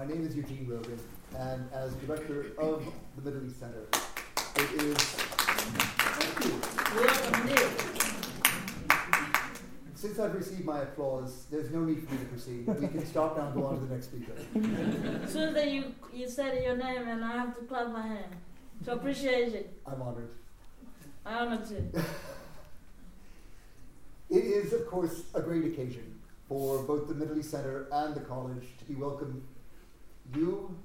My name is Eugene Rogan, and as director of the Middle East Center, it is. Thank you. Since I've received my applause, there's no need for me to proceed. We can stop now and go on to the next speaker. Soon that you, you said your name and I have to clap my hand. So appreciate it. I'm honored. I honor too. It is, of course, a great occasion for both the Middle East Center and the college to be welcome you,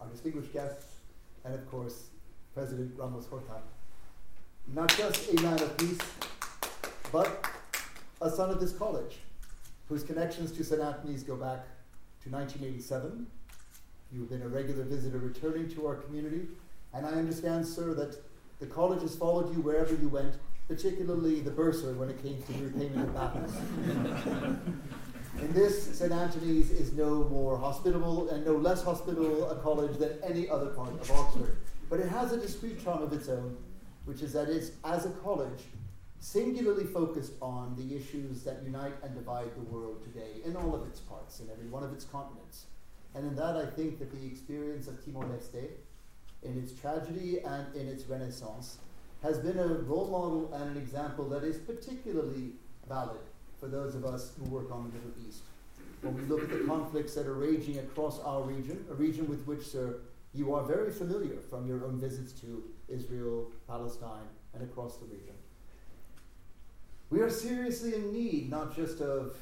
our distinguished guests, and of course, President Ramos Horta. Not just a man of peace, but a son of this college, whose connections to St. Antony's go back to 1987. You've been a regular visitor returning to our community, and I understand, sir, that the college has followed you wherever you went, particularly the bursar when it came to the repayment of battels. In this, St. Antony's is no more hospitable and no less hospitable a college than any other part of Oxford. But it has a discrete charm of its own, which is that it's, as a college, singularly focused on the issues that unite and divide the world today in all of its parts, in every one of its continents. And in that, I think that the experience of Timor Leste, in its tragedy and in its renaissance, has been a role model and an example that is particularly valid for those of us who work on the Middle East. When we look at the conflicts that are raging across our region, a region with which, sir, you are very familiar from your own visits to Israel, Palestine, and across the region. We are seriously in need not just of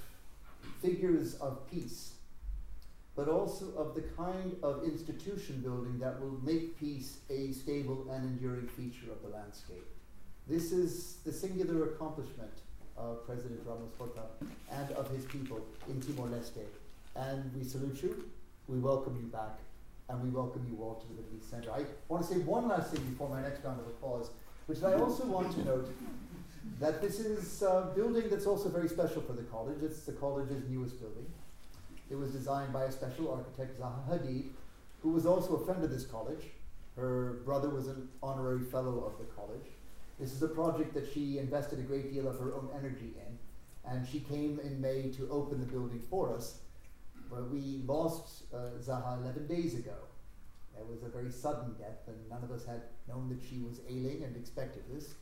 figures of peace, but also of the kind of institution building that will make peace a stable and enduring feature of the landscape. This is the singular accomplishment of President Ramos Horta and of his people in Timor Leste. And we salute you, we welcome you back, and we welcome you all to the Middle East Center. I want to say one last thing before my next round of applause, which I also want to note that this is a building that's also very special for the college. It's the college's newest building. It was designed by a special architect, Zaha Hadid, who was also a friend of this college. Her brother was an honorary fellow of the college. This is a project that she invested a great deal of her own energy in, and she came in May to open the building for us. But we lost uh, Zaha 11 days ago. It was a very sudden death, and none of us had known that she was ailing and expected this.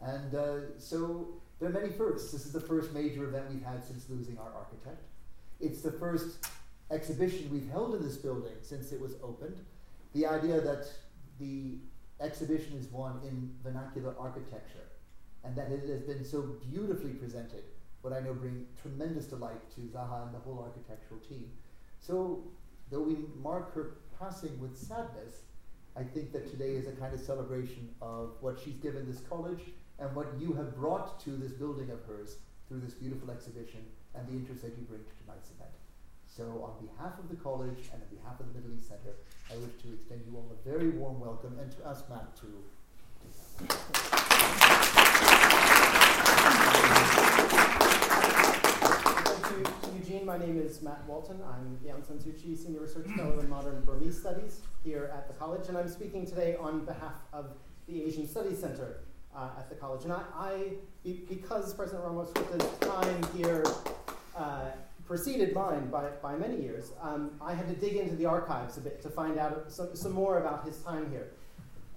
And uh, so there are many firsts. This is the first major event we've had since losing our architect. It's the first exhibition we've held in this building since it was opened. The idea that the exhibition is one in vernacular architecture and that it has been so beautifully presented would I know bring tremendous delight to Zaha and the whole architectural team. So, though we mark her passing with sadness, I think that today is a kind of celebration of what she's given this college and what you have brought to this building of hers through this beautiful exhibition and the interest that you bring to tonight's event. So, on behalf of the college and on behalf of the Middle East Center, I wish to extend you all a very warm welcome and to ask Matt to. Eugene. My name is Matt Walton. I'm the Aung San Senior Research Fellow in Modern Burmese Studies here at the college, and I'm speaking today on behalf of the Asian Studies Center uh, at the college. And I, I be, because President Ramos Horta's time here uh, preceded mine by, by many years, um, I had to dig into the archives a bit to find out some, some more about his time here.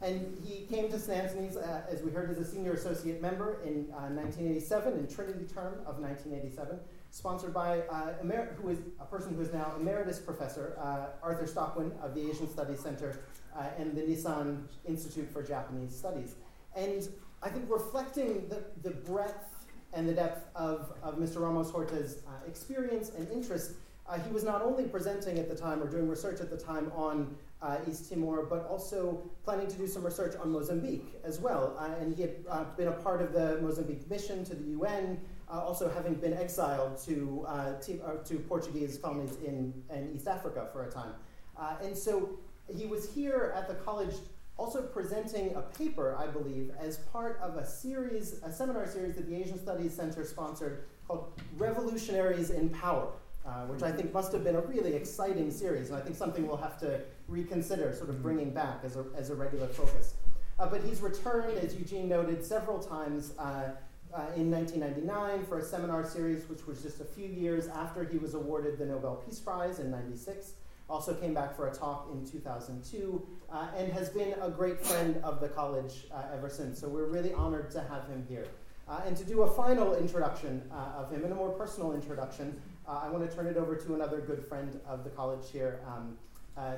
And he came to St. Antony's, uh, as we heard, as a senior associate member in uh, 1987, in Trinity term of 1987, sponsored by uh, who is a person who is now emeritus professor, uh, Arthur Stockwin of the Asian Studies Center uh, and the Nissan Institute for Japanese Studies. And I think reflecting the, the breadth and the depth of, of Mr. Ramos Horta's uh, experience and interest, uh, he was not only presenting at the time or doing research at the time on uh, East Timor, but also planning to do some research on Mozambique as well. Uh, and he had uh, been a part of the Mozambique mission to the UN, uh, also having been exiled to, to Portuguese colonies in, in East Africa for a time. and so he was here at the college also presenting a paper, I believe, as part of a series, a seminar series that the Asian Studies Center sponsored called Revolutionaries in Power, uh, which I think must have been a really exciting series, and I think something we'll have to reconsider, sort of bringing back as a, as a regular focus. Uh, but he's returned, as Eugene noted, several times uh, uh in 1999 for a seminar series, which was just a few years after he was awarded the Nobel Peace Prize in 96 also came back for a talk in 2002, uh, and has been a great friend of the college uh, ever since. So we're really honored to have him here. Uh, and to do a final introduction uh, of him and a more personal introduction, uh, I want to turn it over to another good friend of the college here, um,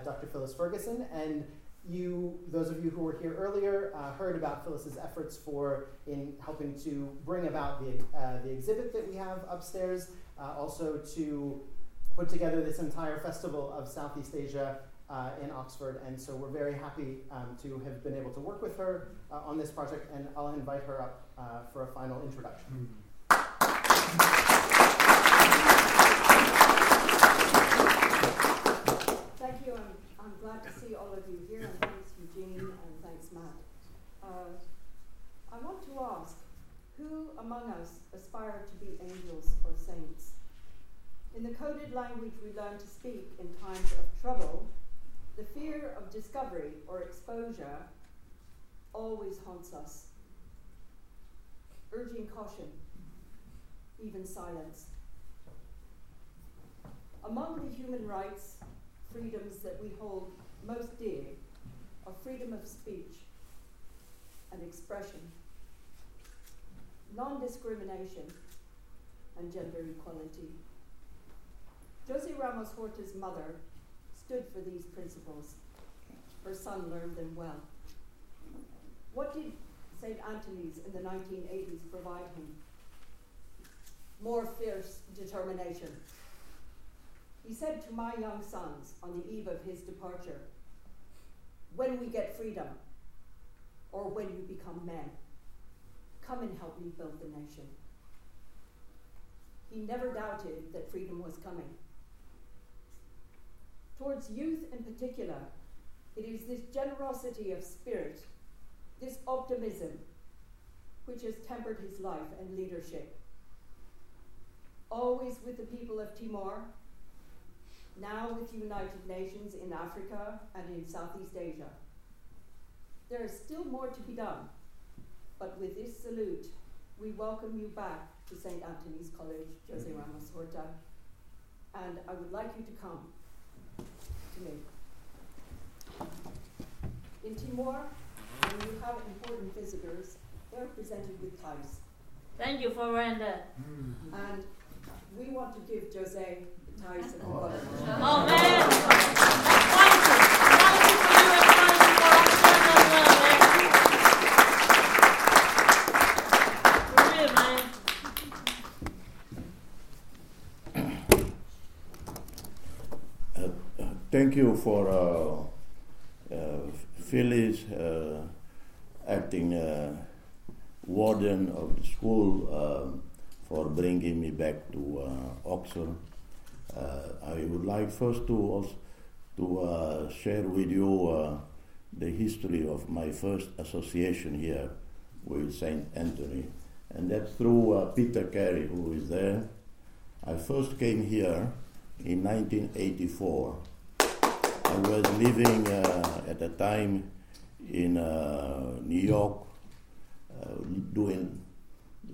Dr. Phyllis Ferguson. And you, those of you who were here earlier, uh, heard about Phyllis's efforts for in helping to bring about the, uh, the exhibit that we have upstairs, uh, also to put together this entire festival of Southeast Asia uh, in Oxford. And so we're very happy um, to have been able to work with her uh, on this project, and I'll invite her up uh, for a final introduction. Thank you. I'm, I'm glad to see all of you here, and thanks, Eugene, and thanks, Matt. Uh, I want to ask who among us aspire to be angels or saints? In the coded language we learn to speak in times of trouble, the fear of discovery or exposure always haunts us, urging caution, even silence. Among the human rights, freedoms that we hold most dear are freedom of speech and expression, non discrimination, and gender equality. Jose Ramos Horta's mother stood for these principles. Her son learned them well. What did St. Antony's in the 1980s provide him? More fierce determination. He said to my young sons on the eve of his departure, When we get freedom, or when you become men, come and help me build the nation. He never doubted that freedom was coming. Towards youth in particular, it is this generosity of spirit, this optimism, which has tempered his life and leadership. Always with the people of Timor, now with United Nations in Africa and in Southeast Asia. There is still more to be done, but with this salute, we welcome you back to St. Antony's College, Jose Ramos Horta, and I would like you to come to me. In Timor, when you have important visitors, they're presented with tais. Thank you for that. And we want to give Jose the tais of water. Oh man! That's wonderful! Thank you for uh, uh, Phyllis uh, acting uh, warden of the school uh, for bringing me back to uh, Oxford. I would like first to to share with you the history of my first association here with Saint Antony, and that's through Peter Carey, who is there. I first came here in 1984 I was living uh, at the time in uh, New York, uh, doing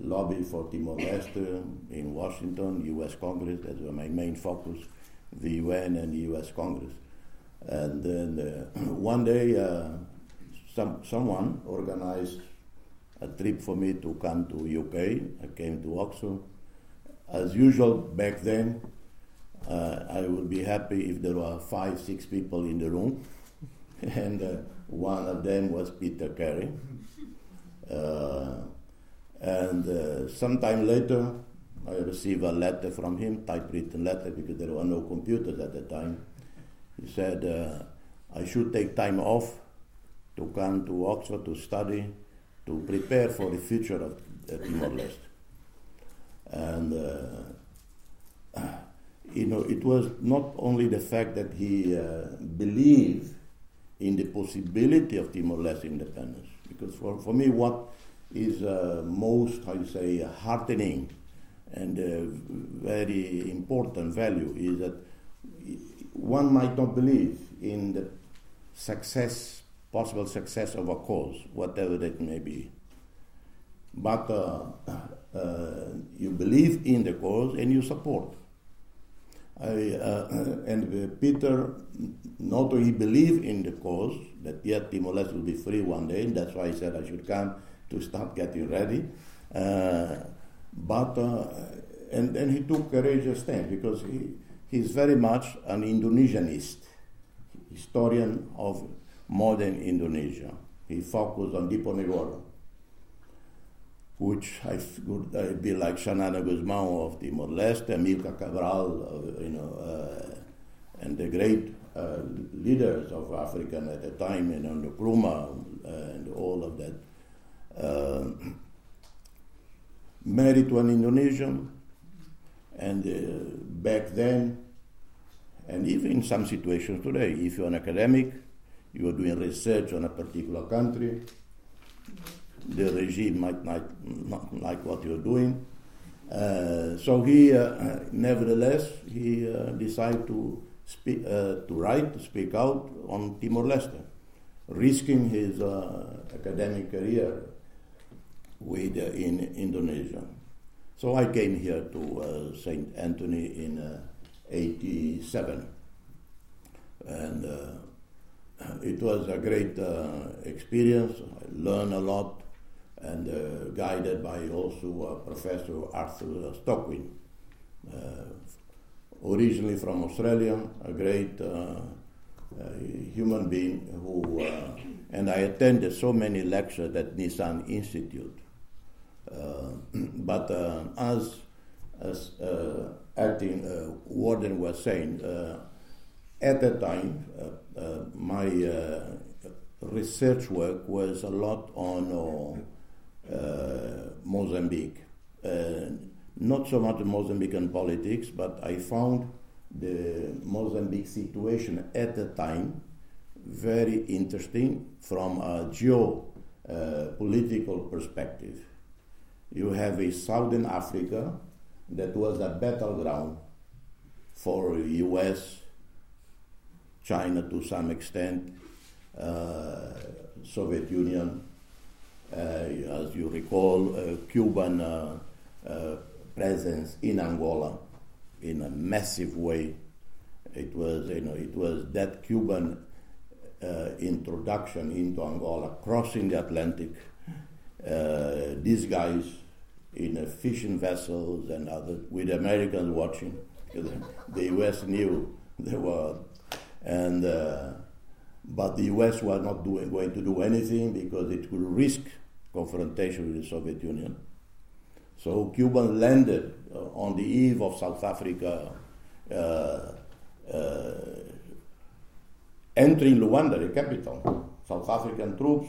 lobby for Timor-Leste in Washington, U.S. Congress. That was my main focus, the UN and the U.S. Congress. And then uh, one day, uh, some someone organized a trip for me to come to UK. I came to Oxford. As usual back then, uh, I would be happy if there were five, six people in the room, and uh, one of them was Peter Carey. Uh, and uh, sometime later, I received a letter from him, typewritten letter, because there were no computers at the time. He said uh, I should take time off to come to Oxford to study, to prepare for the future of Timor-Leste. And uh, you know, it was not only the fact that he uh, believed in the possibility of Timor-Leste independence, because for, for me, what is uh, most, you say, heartening and uh, very important value is that one might not believe in the success, possible success of a cause, whatever that may be. But uh, uh, you believe in the cause and you support. I, uh, and Peter, not only believed in the cause that yet Timor Leste will be free one day, and that's why he said I should come to start getting ready. Uh, but uh, and then he took courageous stand because he he's very much an Indonesianist, historian of modern Indonesia. He focused on Diponegoro which I would uh, be like Xanana Gusmão of Timor Leste, Amilcar Cabral, uh, you know, uh, and the great uh, leaders of African at the time, you know, uh, and all of that. Uh, married to an Indonesian, and back then, and even in some situations today, if you're an academic, you are doing research on a particular country, the regime might not, not like what you're doing. Uh, so he, uh, nevertheless, he uh, decided to speak, uh, to write, to speak out on Timor Leste, risking his uh, academic career with uh, in Indonesia. So I came here to Saint Antony in '87, and it was a great experience. I learned a lot and uh, guided by also Professor Arthur Stockwin, uh, originally from Australia, a great uh, human being who, and I attended so many lectures at Nissan Institute. but as as uh, acting uh, warden was saying, uh, at that time, my research work was a lot on uh, Mozambique. Uh, not so much Mozambican politics, but I found the Mozambique situation at the time very interesting from a geopolitical uh, perspective. You have a Southern Africa that was a battleground for US, China to some extent, uh, Soviet Union, uh, as you recall, uh, Cuban uh, presence in Angola in a massive way. It was, you know, it was that Cuban introduction into Angola, crossing the Atlantic. these guys in fishing vessels and other with Americans watching. the U.S. knew they were, and uh, but the U.S. was not doing, going to do anything because it would risk confrontation with the Soviet Union. So Cuba landed uh, on the eve of South Africa uh, uh, entering Luanda, the capital. South African troops,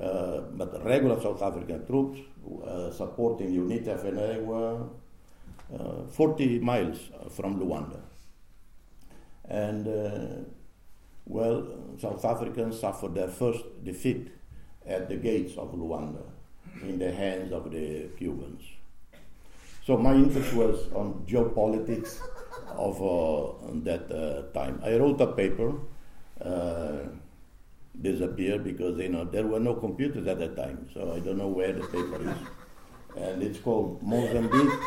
uh, but regular South African troops uh, supporting UNITA FNLA were uh, 40 miles from Luanda. And well, South Africans suffered their first defeat at the gates of Luanda in the hands of the Cubans. So my interest was on geopolitics of uh, that uh, time. I wrote a paper, uh, disappeared because you know there were no computers at that time, so I don't know where the paper is. And it's called Mozambique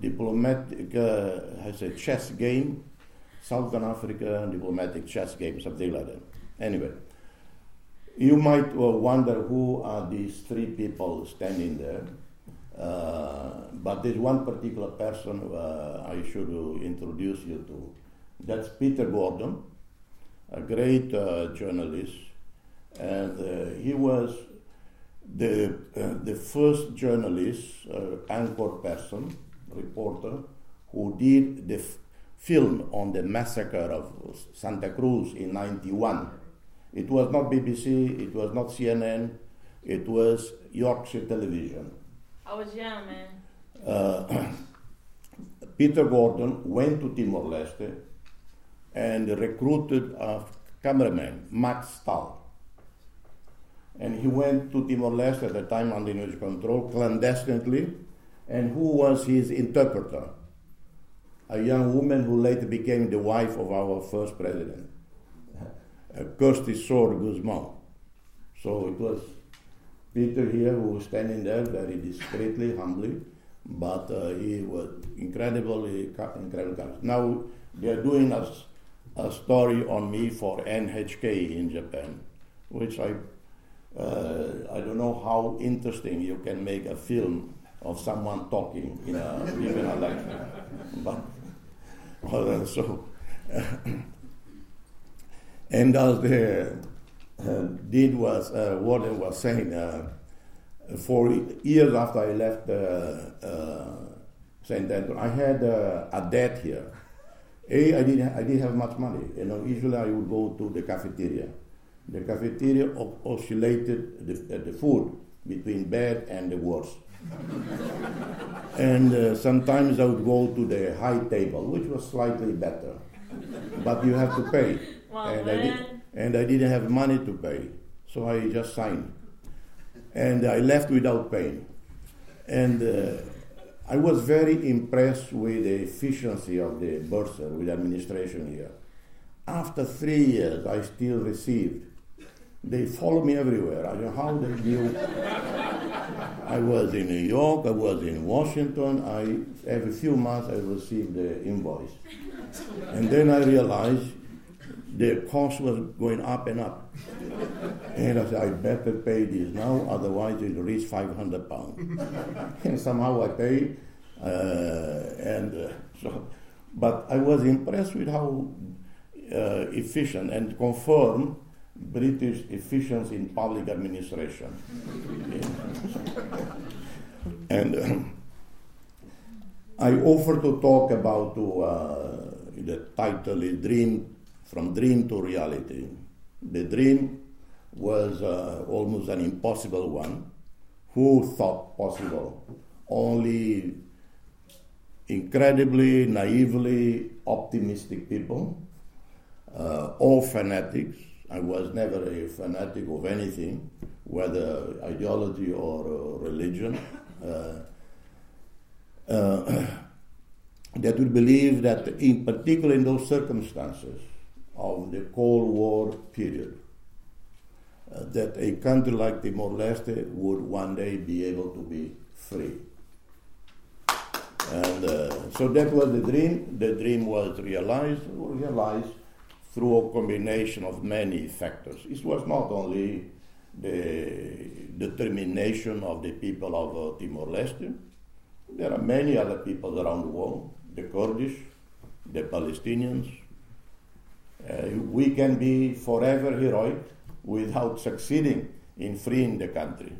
Diplomatic uh, has a chess game, Southern Africa diplomatic chess game, something like that. Anyway, you might uh, wonder who are these three people standing there. Uh, but there's one particular person uh, I should introduce you to. That's Peter Gordon, a great uh, journalist, and uh, he was the the first journalist, anchor person, reporter, who did the f- film on the massacre of Santa Cruz in '91 it was not BBC, it was not CNN, it was Yorkshire Television. I was young, man. Uh, Peter Gordon went to Timor Leste and recruited a cameraman, Max Stahl. And he went to Timor Leste at the time under English control clandestinely. And who was his interpreter? A young woman who later became the wife of our first president his sword Gusmão. So it was Peter here who was standing there very discreetly, humbly, but uh, he was incredibly incredible. Now they're doing a, a story on me for NHK in Japan, which I uh, I don't know how interesting you can make a film of someone talking in a given election, but uh, so. and as they uh, Dean was, uh, Warden was saying, uh, for years after I left uh, St. Andrew, I had a debt here. A, I didn't, I didn't have much money. You know, usually I would go to the cafeteria. The cafeteria oscillated the, the food between bad and the worst. And uh, sometimes I would go to the high table, which was slightly better, but you have to pay. Wow, and, I did, and I didn't have money to pay, so I just signed and I left without paying. And uh, I was very impressed with the efficiency of the bursar, with administration here. After three years, I still received. They follow me everywhere. I don't know how they knew. I was in New York, I was in Washington. I, every few months, I received the invoice. And then I realized the cost was going up and up. and I said, I better pay this now, otherwise it'll reach 500 pounds. and somehow I paid. Uh, and uh, so, but I was impressed with how uh, efficient and confirm British efficiency in public administration. and um, I offer to talk about uh, the title is Dream from dream to reality. The dream was uh, almost an impossible one. Who thought possible? Only incredibly, naively optimistic people, uh, all fanatics. I was never a fanatic of anything, whether ideology or uh, religion. Uh, uh that would believe that, in particular in those circumstances, of the Cold War period. Uh, that a country like Timor Leste would one day be able to be free. And uh, so that was the dream. The dream was realized, realized through a combination of many factors. It was not only the determination of the people of uh, Timor Leste, there are many other people around the world the Kurdish, the Palestinians, uh, we can be forever heroic without succeeding in freeing the country.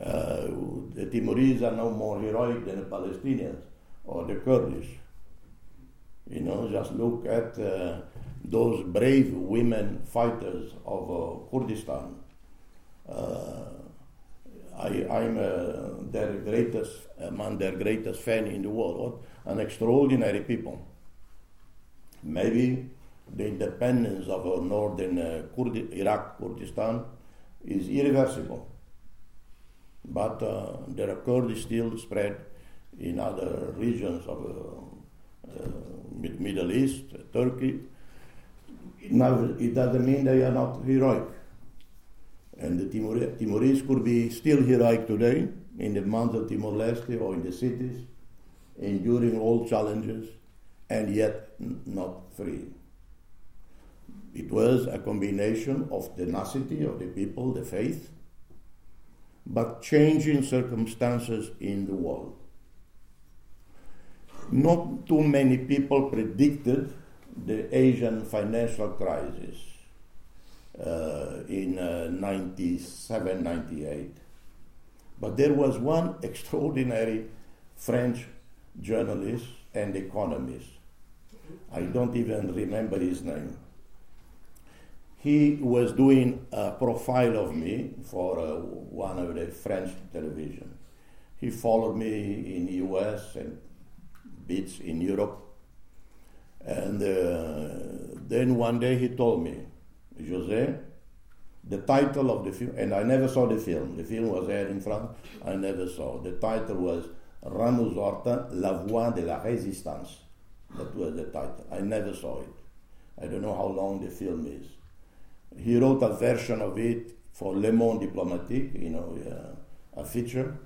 Uh, the Timorese are no more heroic than the Palestinians or the Kurdish. You know, just look at uh, those brave women fighters of uh, Kurdistan. Uh, I, am uh, their greatest, among their greatest fan in the world. What an extraordinary people. Maybe the independence of northern uh, Kurdi- Iraq, Kurdistan, is irreversible. But uh, there are Kurds still spread in other regions of uh, uh Middle East, Turkey. Now, it doesn't mean they are not heroic. And the Timor- Timorese could be still heroic today in the mountains of Timor-Leste or in the cities, enduring all challenges and yet not free. It was a combination of tenacity of the people, the faith, but changing circumstances in the world. Not too many people predicted the Asian financial crisis uh, in uh, 97 98. But there was one extraordinary French journalist and economist I don't even remember his name. He was doing a profile of me for uh, one of the French television. He followed me in the US and bits in Europe. And uh, then one day he told me, Jose, the title of the film, and I never saw the film. The film was aired in France. I never saw. The title was Ramos Horta, La Voix de la Résistance. That was the title. I never saw it. I don't know how long the film is. He wrote a version of it for Le Monde Diplomatique, you know, uh, a feature.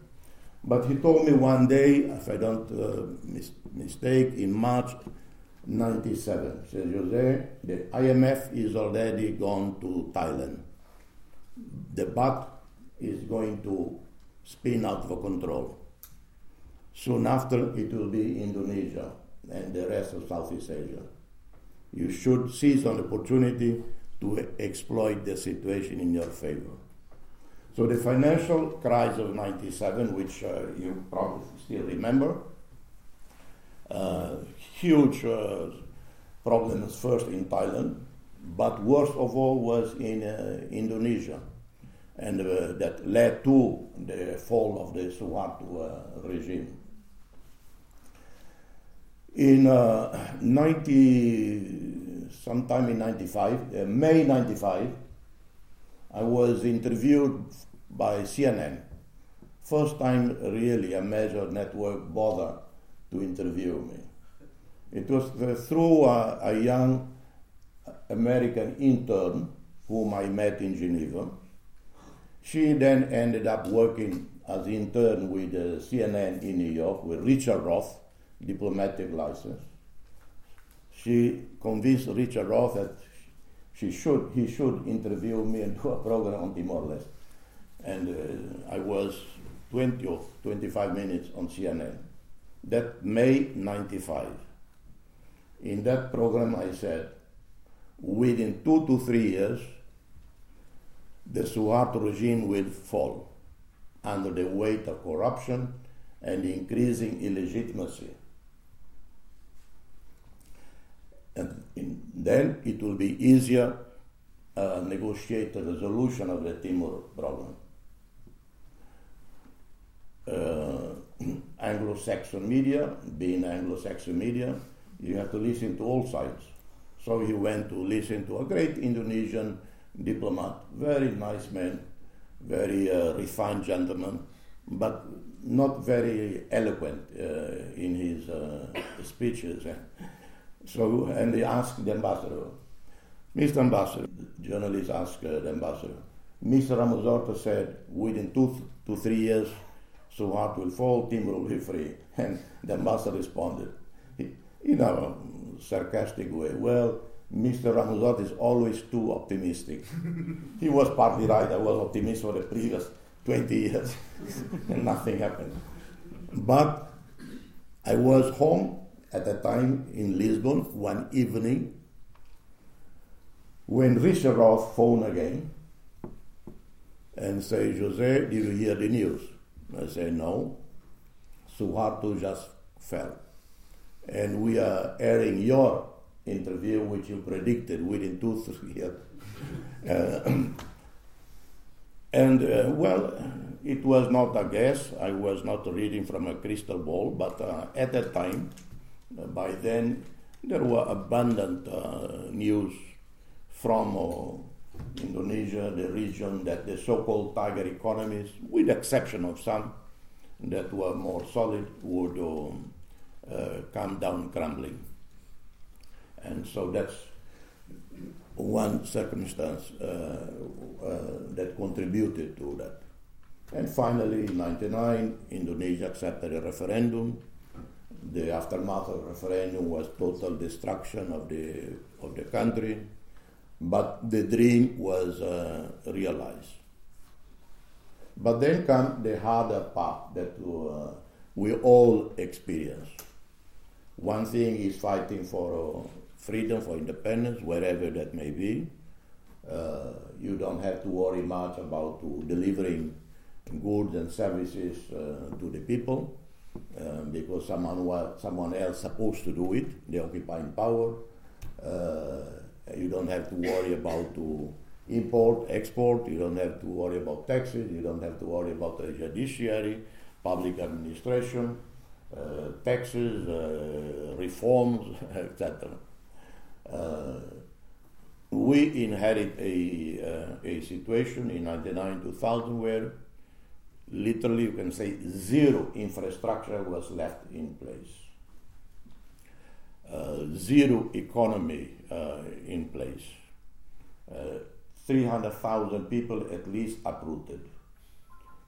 But he told me one day, if I don't uh, mis- mistake, in March 97, said Jose, the IMF is already gone to Thailand. The baht is going to spin out of control. Soon after, it will be Indonesia and the rest of Southeast Asia. You should seize the opportunity to exploit the situation in your favor. So the financial crisis of 97, which uh, you probably still remember, uh, huge uh, problems first in Thailand, but worst of all was in uh, Indonesia, and uh, that led to the fall of the Suharto uh, regime. In 90, sometime in 95, May 95, I was interviewed by CNN. First time really a major network bothered to interview me. It was through a, a young American intern whom I met in Geneva. She then ended up working as intern with uh, CNN in New York with Richard Roth, diplomatic license. She convinced Richard Roth that she should, he should interview me and do a program on Timor-Leste. And uh, I was 20 or 25 minutes on CNN. That May 95. In that program I said, within two to three years, the Suharto regime will fall under the weight of corruption and increasing illegitimacy. And in, then it will be easier uh, negotiate a resolution of the Timor problem. Uh, Anglo-Saxon media, being Anglo-Saxon media, you have to listen to all sides. So he went to listen to a great Indonesian diplomat, very nice man, very uh, refined gentleman, but not very eloquent uh, in his uh, speeches. So, and they asked the ambassador, Mr. Ambassador, journalists asked uh, the ambassador, Mr. Ramos Horta said within two to three years, Suharto will fall, Timor will be free. And the ambassador responded, in a sarcastic way, well, Mr. Ramos is always too optimistic. he was partly right, I was optimistic for the previous 20 years, and nothing happened. But I was home at that time in Lisbon one evening when Richard Roth phoned again and said, Jose, did you hear the news? I said, no. Suharto just fell. And we are airing your interview, which you predicted within two, three years. uh, and, uh, well, it was not a guess. I was not reading from a crystal ball, but uh, at that time, by then, there were abundant uh, news from uh, Indonesia, the region, that the so-called tiger economies, with exception of some that were more solid, would um, uh, come down crumbling. And so that's one circumstance uh, uh, that contributed to that. And finally, in 99, Indonesia accepted a referendum the aftermath of the referendum was total destruction of the of the country, but the dream was uh, realized. But then comes the harder part that uh, we all experience. One thing is fighting for uh, freedom, for independence, wherever that may be. Uh, you don't have to worry much about delivering goods and services uh, to the people um, because someone was, someone else supposed to do it. They occupying power. Uh, you don't have to worry about to import, export. You don't have to worry about taxes. You don't have to worry about the judiciary, public administration, uh, taxes, uh, reforms, etc. Uh, we inherit a, uh, a situation in 99 2000 where literally you can say zero infrastructure was left in place. Uh, zero economy uh, in place. Uh, 300,000 people at least uprooted.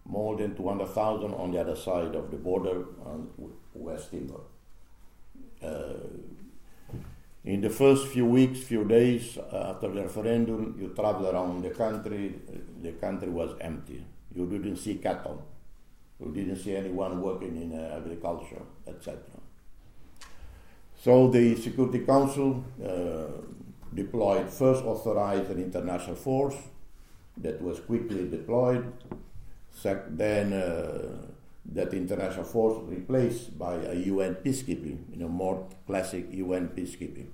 more than 200,000 on the other side of the border on West Timor. Uh, in the first few weeks, few days after the referendum, you travel around the country, the country was empty. You didn't see cattle. You didn't see anyone working in uh, agriculture, etc. So the Security Council uh, deployed, first authorized an international force that was quickly deployed. Then uh, that international force replaced by a UN peacekeeping, you know, more classic UN peacekeeping.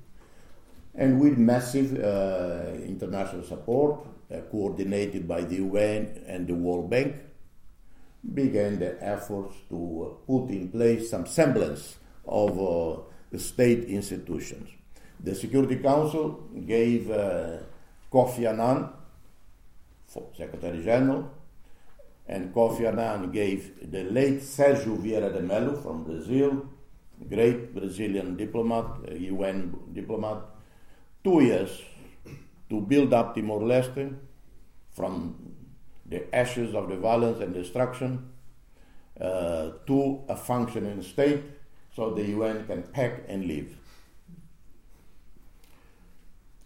And with massive uh, international support, coordinated by the UN and the World Bank, began the efforts to put in place some semblance of uh, the state institutions. The Security Council gave uh, Kofi Annan, Secretary General, and Kofi Annan gave the late Sergio Vieira de Mello from Brazil, great Brazilian diplomat, UN diplomat, two years to build up Timor Leste from the ashes of the violence and destruction uh, to a functioning state so the UN can pack and leave.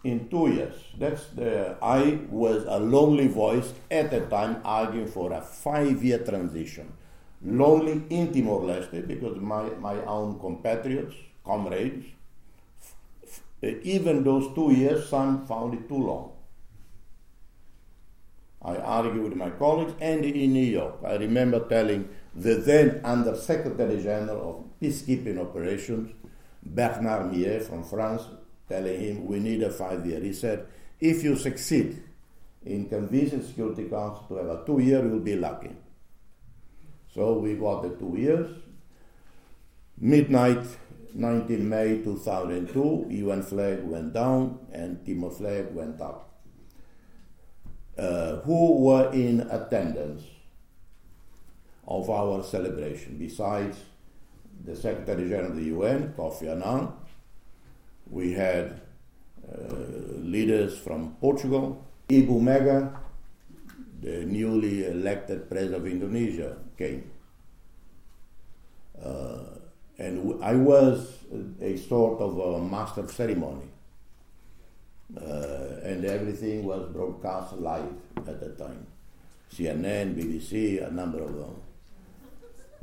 In two years, that's the. I was a lonely voice at the time arguing for a five-year transition. Lonely in Timor Leste because my, my own compatriots, comrades, even those two years, some found it too long. I argued with my colleagues and in New York. I remember telling the then Under Secretary General of Peacekeeping Operations, Bernard Miyet from France, telling him we need a five year. He said, if you succeed in convincing Security Council to have a two year, you'll be lucky. So we got the two years. Midnight, 19 May 2002, UN flag went down and Timor flag went up. Uh, who were in attendance of our celebration besides the Secretary General of the UN, Kofi Annan, we had uh, leaders from Portugal, Ibu Mega, the newly elected president of Indonesia, came. Uh, and I was a sort of a master of ceremony. Uh, and everything was broadcast live at the time. CNN, BBC, a number of them.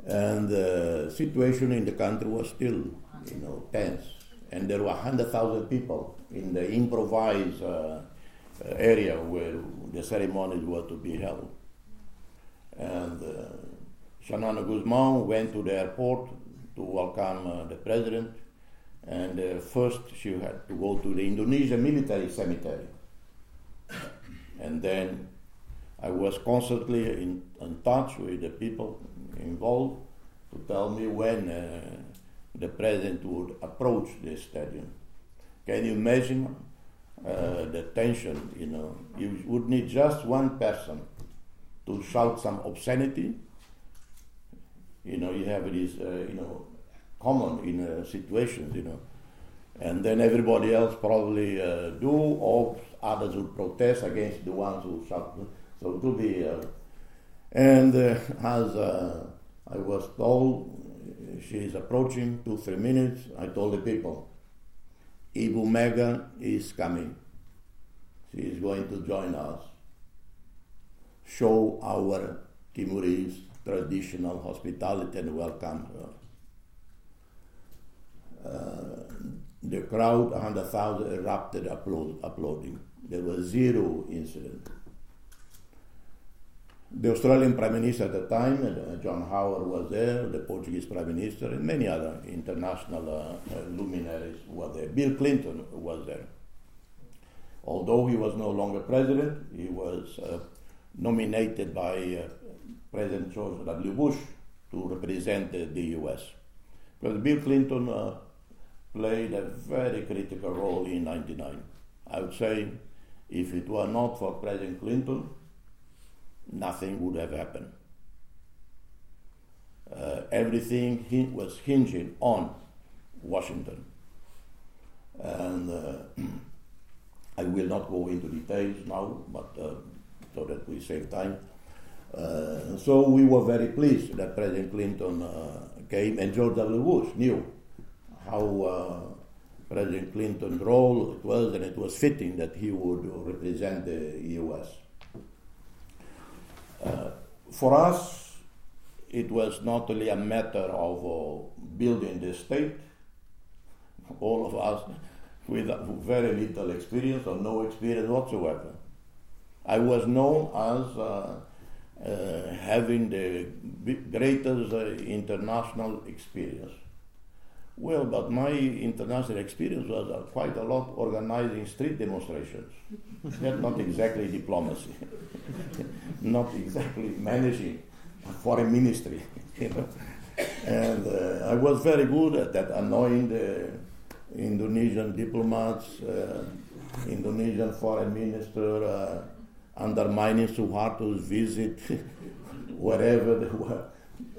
And the situation in the country was still, you know, tense and there were 100,000 people in the improvised uh, area where the ceremonies were to be held. And uh, Xanana Gusmão went to the airport to welcome uh, the president, and uh, first she had to go to the Indonesian military cemetery. And then I was constantly in, in touch with the people involved to tell me when uh, the president would approach the stadium. Can you imagine uh, the tension? You know, you would need just one person to shout some obscenity. You know, you have these, uh, you know, common in uh, situations, you know, and then everybody else probably uh, do, or others would protest against the ones who shout. So it will be, uh, and uh, as I was told, she is approaching, two, three minutes. I told the people, Ibu Mega is coming. She is going to join us. Show our Timorese traditional hospitality and welcome her. Uh, the crowd, 100,000, erupted applaud, applauding. There was zero incident. The Australian Prime Minister at the time, uh, John Howard, was there, the Portuguese Prime Minister, and many other international uh, luminaries were there. Bill Clinton was there. Although he was no longer president, he was uh, nominated by uh, President George W. Bush to represent the, US. Because Bill Clinton uh, played a very critical role in 99. I would say if it were not for President Clinton, nothing would have happened. Uh, everything hin- was hinging on Washington. And uh, I will not go into details now, but uh, so that we save time. Uh, so we were very pleased that President Clinton uh, came, and George W. Bush knew how uh, President Clinton's role it was, and it was fitting that he would represent the U.S. Uh, for us, it was not only a matter of uh, building the state. All of us with very little experience or no experience whatsoever. I was known as having the greatest uh, international experience. Well, but my international experience was uh, quite a lot organizing street demonstrations. That's not exactly diplomacy, not exactly managing a foreign ministry, you know. And uh, I was very good at that, annoying the Indonesian diplomats, uh, Indonesian foreign minister, uh, undermining Suharto's visit wherever they were.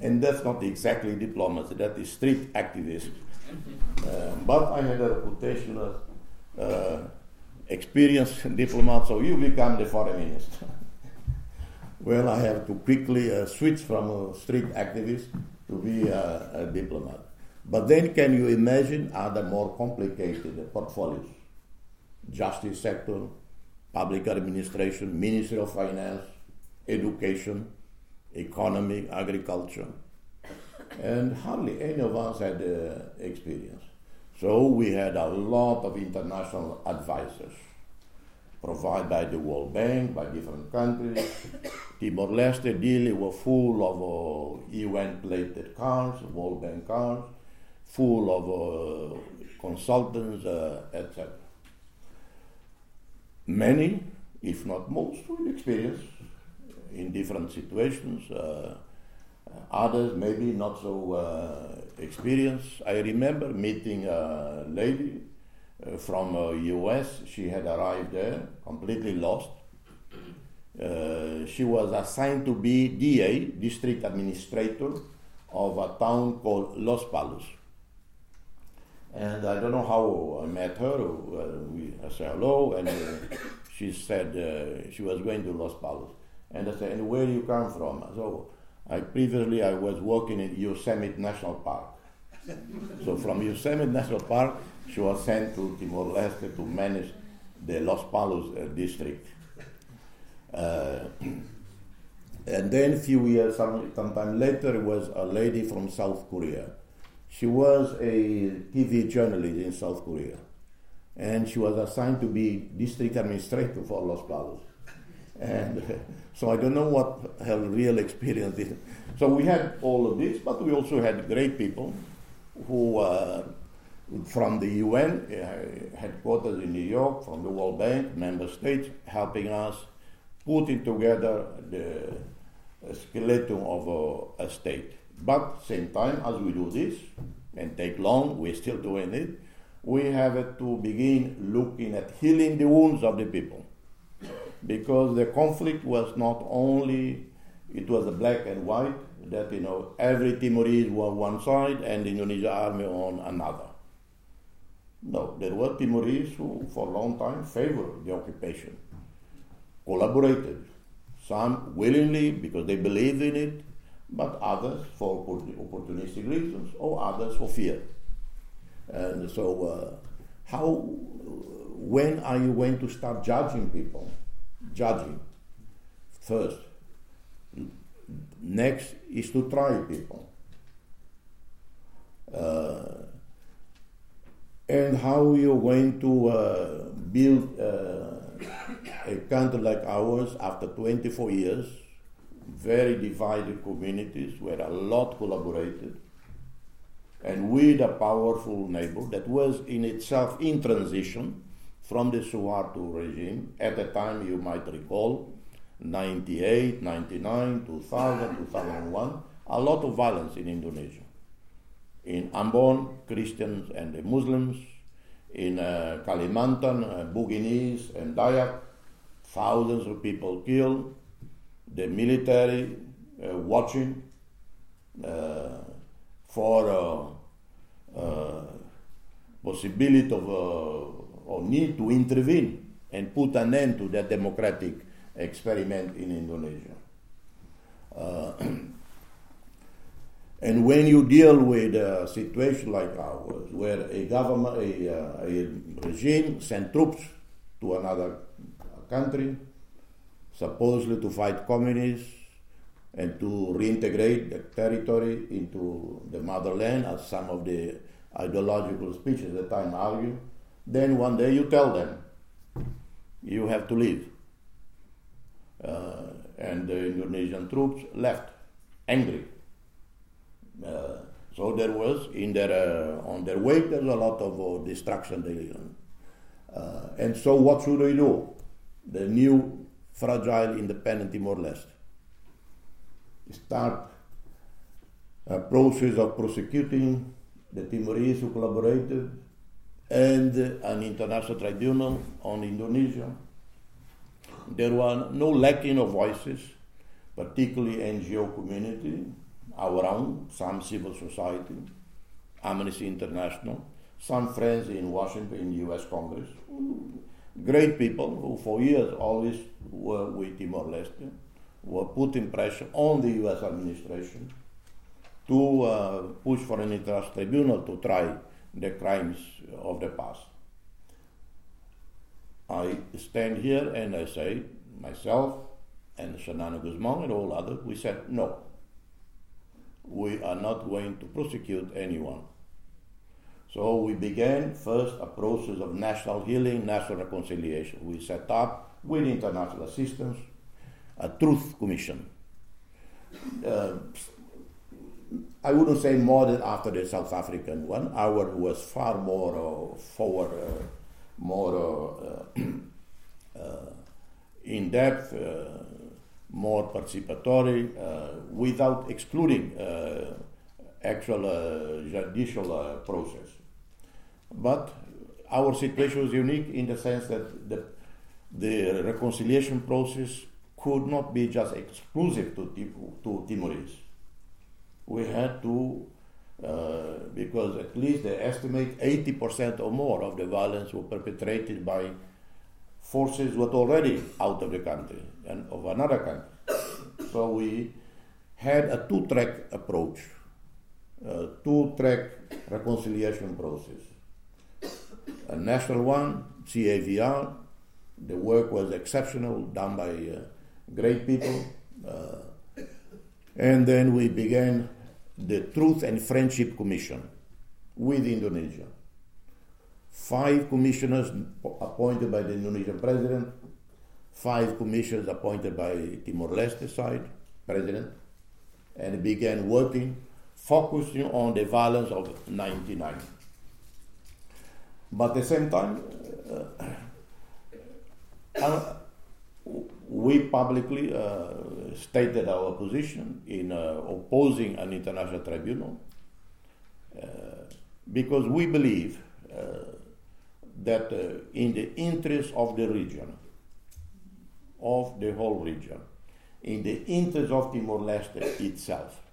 And that's not exactly diplomacy, that is street activism. Uh, but I had a reputation as uh, experienced diplomat, so you become the foreign minister. well, I have to quickly uh, switch from a street activist to be a, a diplomat. But then, can you imagine other more complicated portfolios? Justice sector, public administration, Ministry of Finance, education, economy, agriculture. And hardly any of us had uh, experience. So we had a lot of international advisors provided by the World Bank, by different countries. Timor-Leste really were full of uh, UN-plated cars, World Bank cars, full of uh, consultants, uh, etc. Many, if not most, will experience in different situations. Uh, others maybe not so uh, experienced. I remember meeting a lady uh, from US. She had arrived there completely lost. Uh, she was assigned to be DA, district administrator, of a town called Los Palos. And I don't know how I met her. We I said hello, and uh, she said uh, she was going to Los Palos. And I said, and where do you come from? So I previously I was working in Yosemite National Park. so from Yosemite National Park, she was sent to Timor-Leste to manage the Los Palos uh, district. Uh, and then a few years, some, sometime later, was a lady from South Korea she was a TV journalist in South Korea, and she was assigned to be district administrator for Los Palos. And so I don't know what her real experience is. So we had all of this, but we also had great people who, uh, from the UN uh, headquarters in New York, from the World Bank, member states, helping us putting together the skeleton of a, a state. But same time as we do this, and take long, we're still doing it, we have to begin looking at healing the wounds of the people. Because the conflict was not only, it was a black and white, that, you know, every Timorese were one side and the Indonesian army on another. No, there were Timorese who, for a long time, favored the occupation, collaborated. Some willingly because they believed in it, but others for opportunistic reasons, or others for fear. And so, uh, how, when are you going to start judging people? Judging first. Next is to try people. Uh, and how you're going to uh, build uh, a country like ours after 24 years very divided communities where a lot collaborated and with a powerful neighbor that was in itself in transition from the Suharto regime. At the time, you might recall, 98, 99, 2000, 2001, a lot of violence in Indonesia. In Ambon, Christians and the Muslims. In uh, Kalimantan, uh, Bugis and Dayak, thousands of people killed the military uh, watching uh, for uh, possibility of or need to intervene and put an end to that democratic experiment in Indonesia. Uh, and when you deal with a situation like ours, where a government, a, uh, a regime send troops to another country, supposedly to fight communists and to reintegrate the territory into the motherland, as some of the ideological speeches at the time argue, then one day you tell them, you have to leave. Uh, and the Indonesian troops left, angry. Uh, so there was in their uh, on their way there's a lot of uh, destruction. Uh, and so what should we do? The new fragile independent Timor Leste start a process of prosecuting the Timorese who collaborated and an international tribunal on Indonesia. There were no lacking of voices, particularly NGO community, our own, some civil society, Amnesty International, some friends in Washington, in U.S. Congress, great people who for years always were with Timor-Leste, were putting pressure on the U.S. administration to uh, push for an international tribunal to try the crimes of the past. I stand here and I say, myself and Xanana Gusmão and all others, we said no. We are not going to prosecute anyone. So we began first a process of national healing, national reconciliation. We set up, with international assistance, a truth commission. Uh, I wouldn't say more than after the South African one. Our was far more uh, forward, uh, more uh, uh, in depth, uh, more participatory, without excluding actual judicial process. But our situation was unique in the sense that the, the reconciliation process could not be just exclusive to, to Timorese we had to, uh, because at least they estimate 80% or more of the violence were perpetrated by forces were already out of the country and of another country. so we had a two-track approach, two-track reconciliation process. A national one, CAVR, the work was exceptional, done by uh, great people. Uh, and then we began the Truth and Friendship Commission with Indonesia. Five commissioners appointed by the Indonesian president, five commissioners appointed by Timor-Leste side president, and began working, focusing on the violence of 99. But at the same time, uh, uh, we publicly uh, stated our position in uh, opposing an international tribunal uh, because we believe uh, that uh, in the interest of the region, of the whole region, in the interest of Timor Leste itself,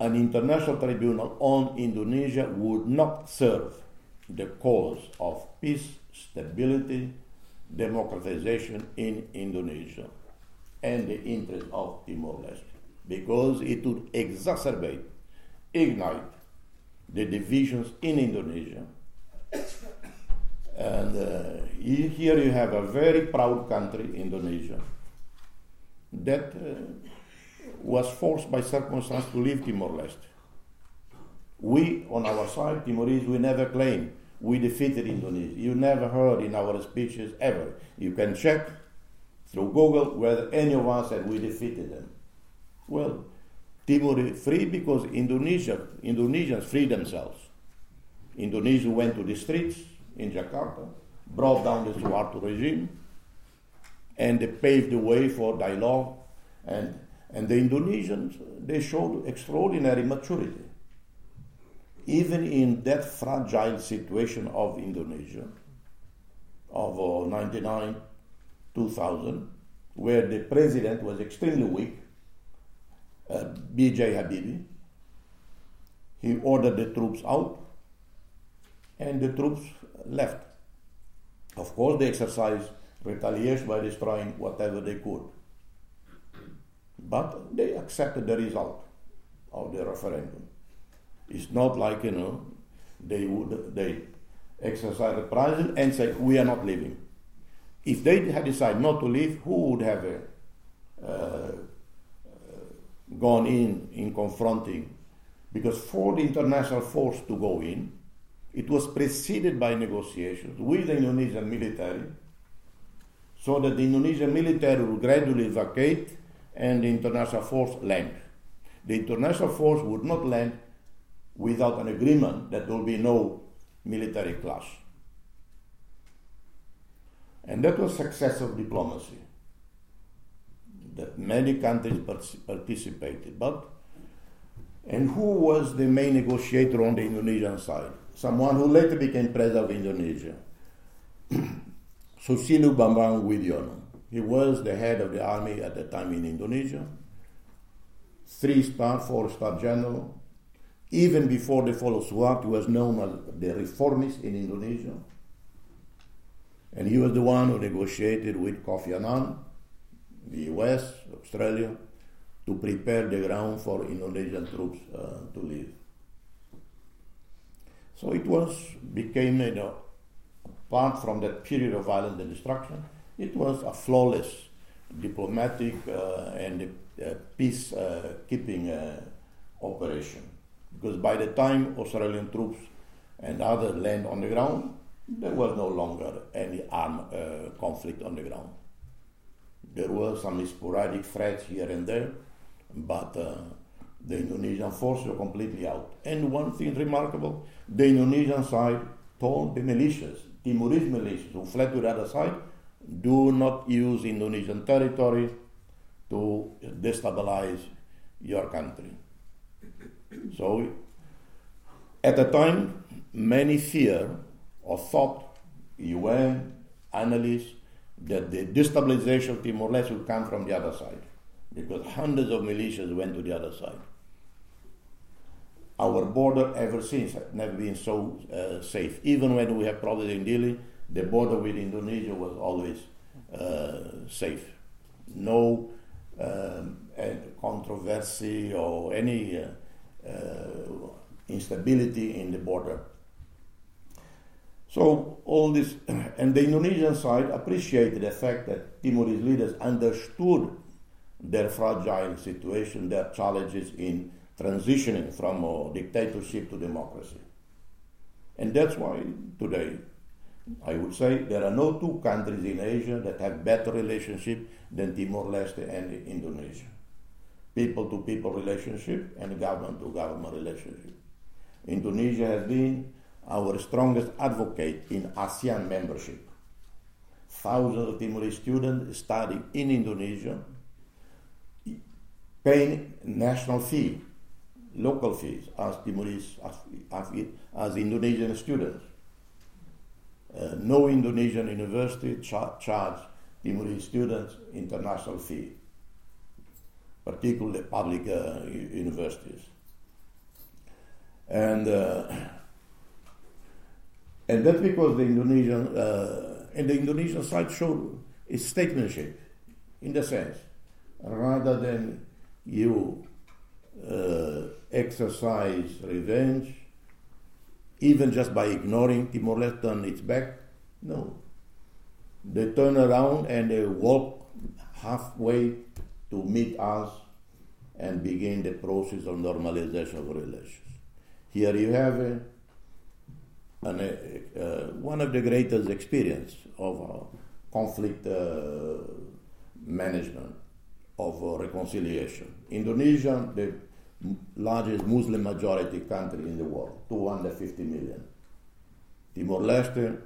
an international tribunal on Indonesia would not serve the cause of peace stability, democratization in Indonesia and the interest of Timor-Leste because it would exacerbate, ignite the divisions in Indonesia. And uh, here you have a very proud country, Indonesia, that uh, was forced by circumstance to leave Timor-Leste. We, on our side, Timorese, we never claimed we defeated Indonesia. You never heard in our speeches ever. You can check through Google whether any of us said we defeated them. Well, Timor is free because Indonesia, Indonesians freed themselves. Indonesia went to the streets in Jakarta, brought down the Suharto regime, and they paved the way for dialogue. And, and the Indonesians, they showed extraordinary maturity even in that fragile situation of Indonesia, of uh, 99, 2000, where the president was extremely weak, uh, B.J. Habibie, he ordered the troops out, and the troops left. Of course, they exercised retaliation by destroying whatever they could. But they accepted the result of the referendum. It's not like, you know, they would they exercise reprisal and say, we are not leaving. If they had decided not to leave, who would have uh, uh, gone in in confronting? Because for the international force to go in, it was preceded by negotiations with the Indonesian military so that the Indonesian military would gradually vacate and the international force land. The international force would not land without an agreement that there will be no military clash. And that was success of diplomacy. That many countries participated. But and who was the main negotiator on the Indonesian side? Someone who later became president of Indonesia. Susilo Bambang Yudhoyono. He was the head of the army at the time in Indonesia. Three star, four star general. Even before the fall of Suharto, he was known as the reformist in Indonesia. And he was the one who negotiated with Kofi Annan, the US, Australia, to prepare the ground for Indonesian troops uh, to leave. So it was became you know, apart from that period of violence and destruction, it was a flawless diplomatic uh, and uh, peace uh, keeping uh, operation. Because by the time Australian troops and others land on the ground, there was no longer any armed uh, conflict on the ground. There were some sporadic threats here and there, but uh, the Indonesian forces were completely out. And one thing remarkable the Indonesian side told the militias, Timorese militias who fled to the other side, do not use Indonesian territory to destabilize your country. So, at the time, many fear or thought, UN, analysts, that the destabilization of Timor Leste would come from the other side because hundreds of militias went to the other side. Our border ever since has never been so uh, safe. Even when we have problems in Dili, the border with Indonesia was always uh, safe. No um, controversy or any uh, uh, instability in the border. So all this, and the Indonesian side appreciated the fact that Timorese leaders understood their fragile situation, their challenges in transitioning from a dictatorship to democracy. And that's why today, I would say there are no two countries in Asia that have better relationship than Timor-Leste and Indonesia. People-to-people relationship and government-to-government relationship. Indonesia has been our strongest advocate in ASEAN membership. Thousands of Timorese students study in Indonesia, paying national fee, local fees, as Timorese, as, as, as Indonesian students. Uh, no Indonesian university char- charge Timorese students international fee, particularly public uh, universities. And uh, and that's because the Indonesian uh, and the Indonesian side showed its statesmanship, in the sense, rather than you uh, exercise revenge, even just by ignoring Timor Leste on its back. No, they turn around and they walk halfway to meet us and begin the process of normalization of relations. Here you have a and uh, uh, one of the greatest experience of uh, conflict uh, management, of uh, reconciliation. Indonesia, the largest Muslim majority country in the world, 250 million. Timor-Leste,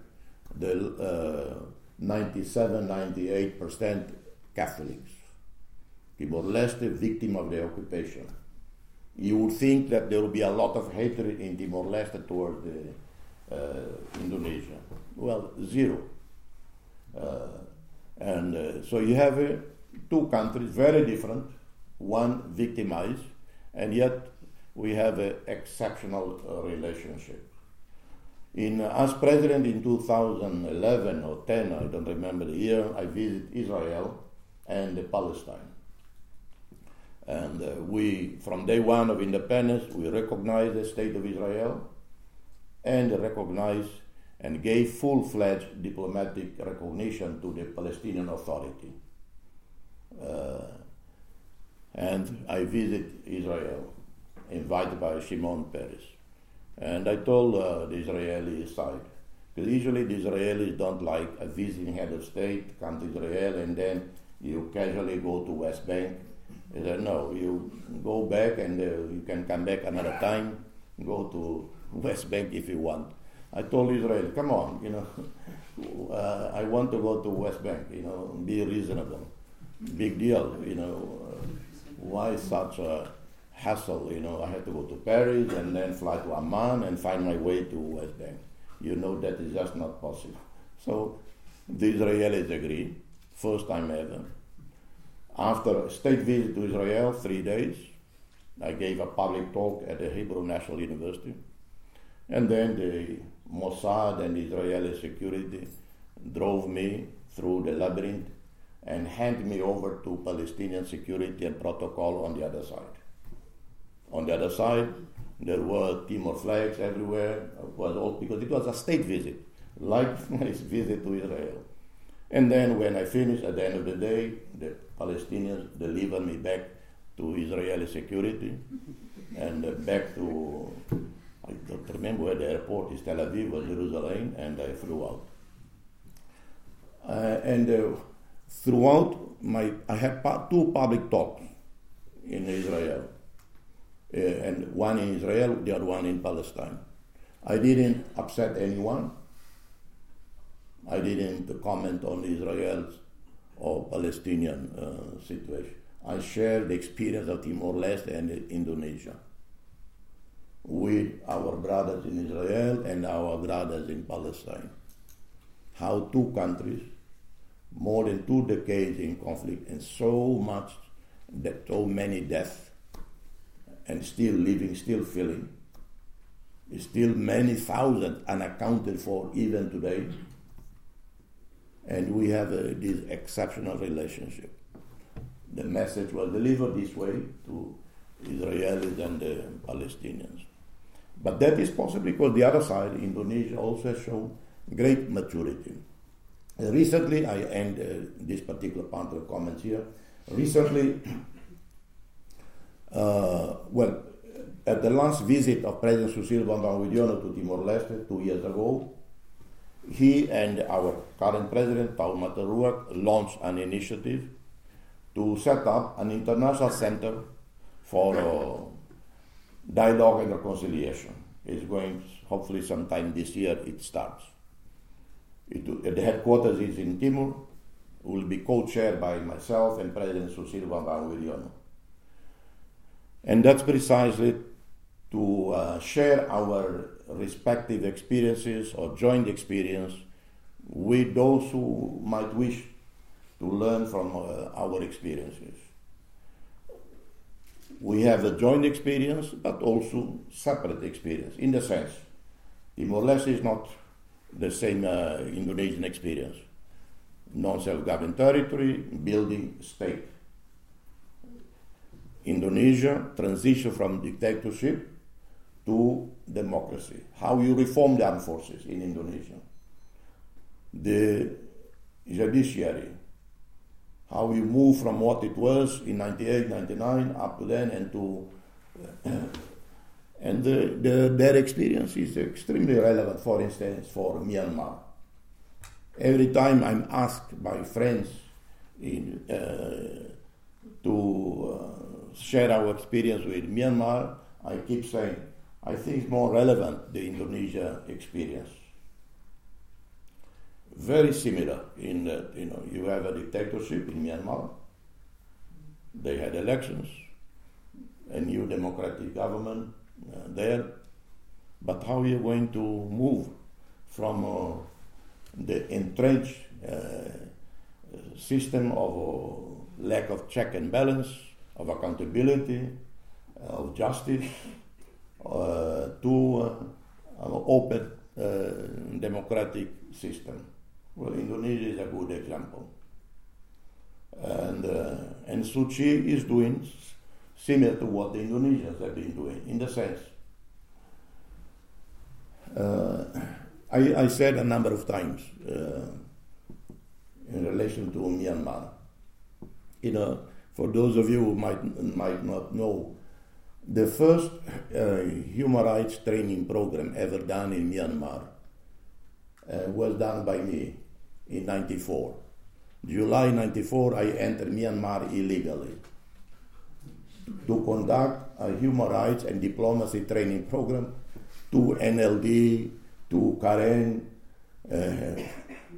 the 97, 98% Catholics. Timor-Leste, victim of the occupation. You would think that there would be a lot of hatred in Timor-Leste towards the uh, Indonesia? Well, zero. Uh, and uh, so you have two countries very different, one victimized, and yet we have an exceptional relationship. In, uh, as president in 2011 or 10, I don't remember the year, I visited Israel and Palestine. And uh, we, from day one of independence, we recognized the state of Israel and recognized and gave full-fledged diplomatic recognition to the Palestinian Authority. Uh, and I visited Israel, invited by Shimon Peres. And I told uh, the Israeli side, because usually the Israelis don't like a visiting head of state come to Israel and then you casually go to West Bank. They said, no, you go back and uh, you can come back another time, go to West Bank if you want. I told Israel, come on, you know, uh, I want to go to West Bank, you know, be reasonable. Big deal, you know. Why such a hassle? You know, I had to go to Paris and then fly to Amman and find my way to West Bank. You know that is just not possible. So the Israelis agreed, first time ever. After a state visit to Israel, three days, I gave a public talk at the Hebrew National University. And then the Mossad and Israeli security drove me through the labyrinth and hand me over to Palestinian security and protocol on the other side. On the other side, there were Timor flags everywhere, was all because it was a state visit, like my visit to Israel. And then when I finished, at the end of the day, the Palestinians delivered me back to Israeli security and back to I don't remember where the airport is, Tel Aviv or Jerusalem, and I flew out. Uh, and uh, throughout my, I had two public talks in Israel, uh, and one in Israel, the other one in Palestine. I didn't upset anyone. I didn't comment on Israel's or Palestinian uh, situation. I shared the experience of Timor-Leste and Indonesia with our brothers in Israel and our brothers in Palestine. How two countries, more than two decades in conflict, and so much, that so many deaths, and still living, still feeling, still many thousands unaccounted for even today. And we have a, this exceptional relationship. The message was delivered this way to Israelis and the Palestinians. But that is possible because the other side, Indonesia, also has shown great maturity. Recently, I end uh, this particular part of the comments here. Recently, uh, well, at the last visit of President Susilo Bambang Yudhoyono to Timor-Leste two years ago, he and our current president, Taur Matan Ruak, launched an initiative to set up an international center for uh, dialogue and reconciliation It's going, hopefully sometime this year it starts. It, the headquarters is in Timor, will be co-chaired by myself and President Susilo Bambang. And that's precisely to uh, share our respective experiences or joint experience with those who might wish to learn from uh, our experiences we have a joint experience, but also separate experience. In the sense, Timor-Leste is not the same uh, Indonesian experience. Non-self-governing territory, building state. Indonesia transition from dictatorship to democracy. How you reform the armed forces in Indonesia. The judiciary, how you move from what it was in 98, 99 up to then and to and the, the, their experience is extremely relevant, for instance, for Myanmar. Every time I'm asked by friends in, uh, to uh, share our experience with Myanmar, I keep saying, I think it's more relevant the Indonesia experience very similar in that you know you have a dictatorship in Myanmar. They had elections, a new democratic government there, but how are you going to move from uh, the entrenched uh, system of uh, lack of check and balance, of accountability, of justice, uh, to uh, an open uh, democratic system. Well, Indonesia is a good example. And, uh, and Suu Kyi is doing similar to what the Indonesians have been doing, in the sense. Uh, I, I, said a number of times uh, in relation to Myanmar. You know, for those of you who might, might not know, the first uh, human rights training program ever done in Myanmar uh, was done by me in 94. July 94, I entered Myanmar illegally to conduct a human rights and diplomacy training program to NLD, to Karen, uh,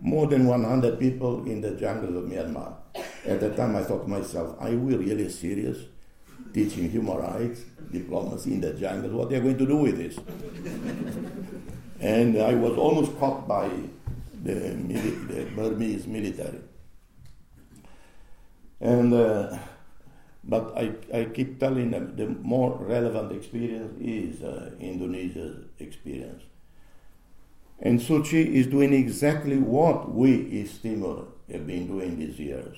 more than 100 people in the jungles of Myanmar. At the time, I thought to myself, are we really serious? Teaching human rights, diplomacy in the jungle, what are they going to do with this? and I was almost caught by the, the Burmese military. And uh, but I, I keep telling them the more relevant experience is uh, Indonesia's experience. And Suu Kyi is doing exactly what we East Timor have been doing these years,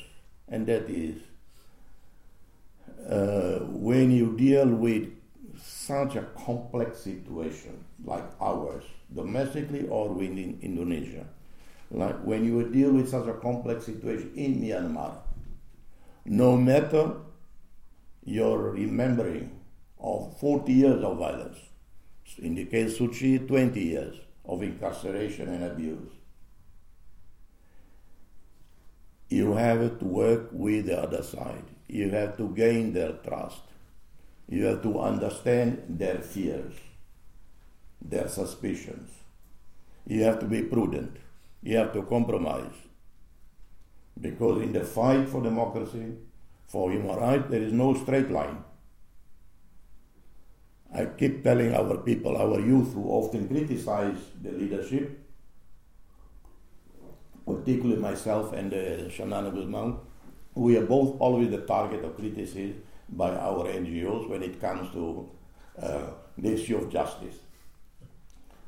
and that is uh, when you deal with such a complex situation like ours, domestically or within Indonesia, like when you deal with such a complex situation in Myanmar, no matter your remembering of 40 years of violence, in the case of Suu 20 years of incarceration and abuse. You have to work with the other side. You have to gain their trust. You have to understand their fears, their suspicions. You have to be prudent. You have to compromise. Because in the fight for democracy, for human rights, there is no straight line. I keep telling our people, our youth who often criticize the leadership, particularly myself and uh, Xanana Gusmão, we are both always the target of criticism by our NGOs when it comes to uh, the issue of justice.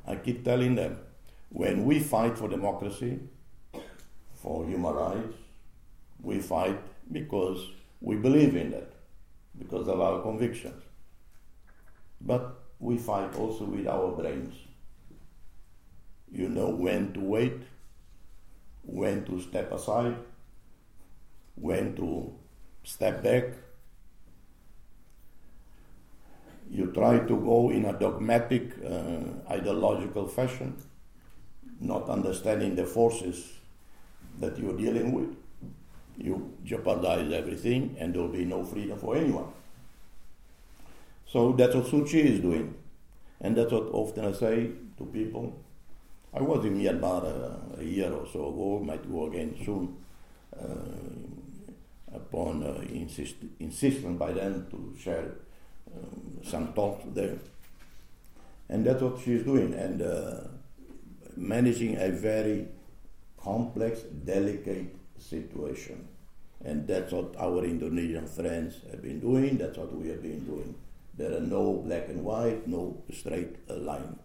I keep telling them, when we fight for democracy, for human rights. We fight because we believe in that, because of our convictions. But we fight also with our brains. You know when to wait, when to step aside, when to step back. You try to go in a dogmatic, uh, ideological fashion, not understanding the forces that you're dealing with, you jeopardize everything and there will be no freedom for anyone. So that's what Suu Kyi is doing. And that's what often I say to people. I was in Myanmar uh, a year or so ago, might go again soon, uh, upon uh, insist- insistence by them to share um, some talks there. And that's what she's doing, and uh, managing a very complex, delicate situation. And that's what our Indonesian friends have been doing, that's what we have been doing. There are no black and white, no straight line.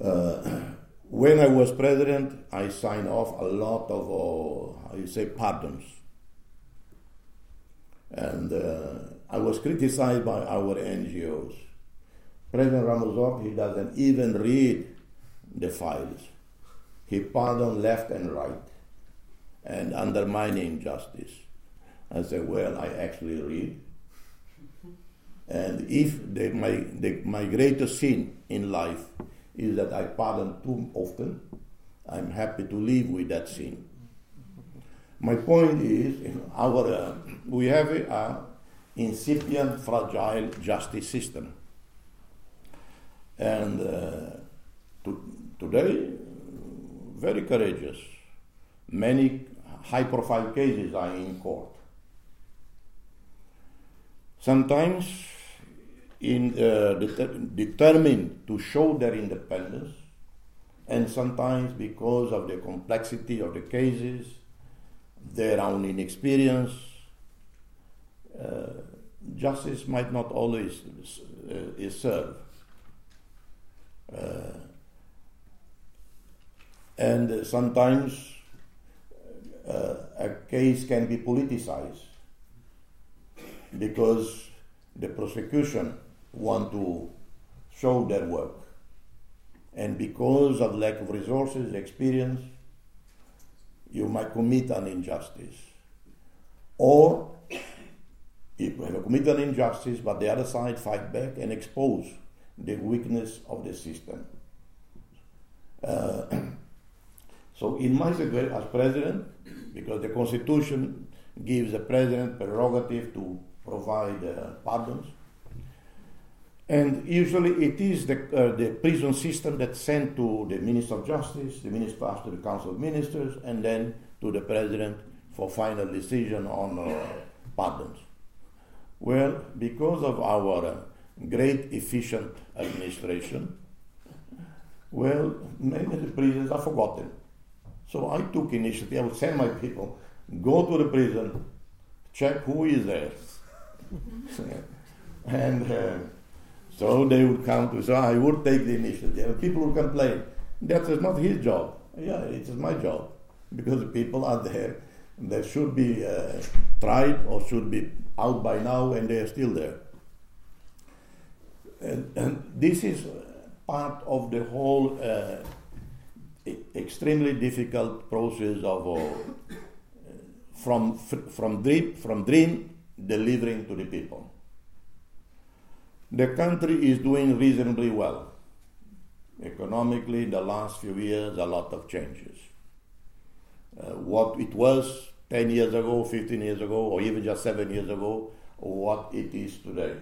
Uh, when I was president, I signed off a lot of, uh, how you say, pardons. And uh, I was criticized by our NGOs. President Ramos he doesn't even read the files. He pardoned left and right and undermining justice. I said, well, I actually read. And if my, the, my greatest sin in life is that I pardon too often, I'm happy to live with that sin. My point is, our, uh, we have a, a incipient, fragile justice system. And uh, to, today, very courageous. Many high profile cases are in court. Sometimes in, uh, det- determined to show their independence, and sometimes because of the complexity of the cases, their own inexperience, uh, justice might not always uh, is served. Uh, and sometimes a case can be politicized because the prosecution want to show their work. And because of lack of resources, experience, you might commit an injustice. Or if you have committed an injustice, but the other side fight back and expose the weakness of the system. Uh, so in my situation as president, because the constitution gives the president prerogative to provide uh, pardons, and usually it is the, uh, the prison system that sent to the Minister of Justice, the Minister after the Council of Ministers, and then to the President for final decision on uh, pardons. Well, because of our uh, great efficient administration, well, many of the prisons are forgotten. So I took initiative. I would send my people, go to the prison, check who is there. and uh, so they would come to, so I would take the initiative. And people would complain. That is not his job. Yeah, it is my job. Because the people are there they should be uh, tried or should be out by now and they are still there. And, and this is part of the whole uh, extremely difficult process of uh, from, from, dream, from dream delivering to the people. The country is doing reasonably well. Economically, the last few years, a lot of changes. Uh, what it was 10 years ago, 15 years ago, or even just 7 years ago, what it is today.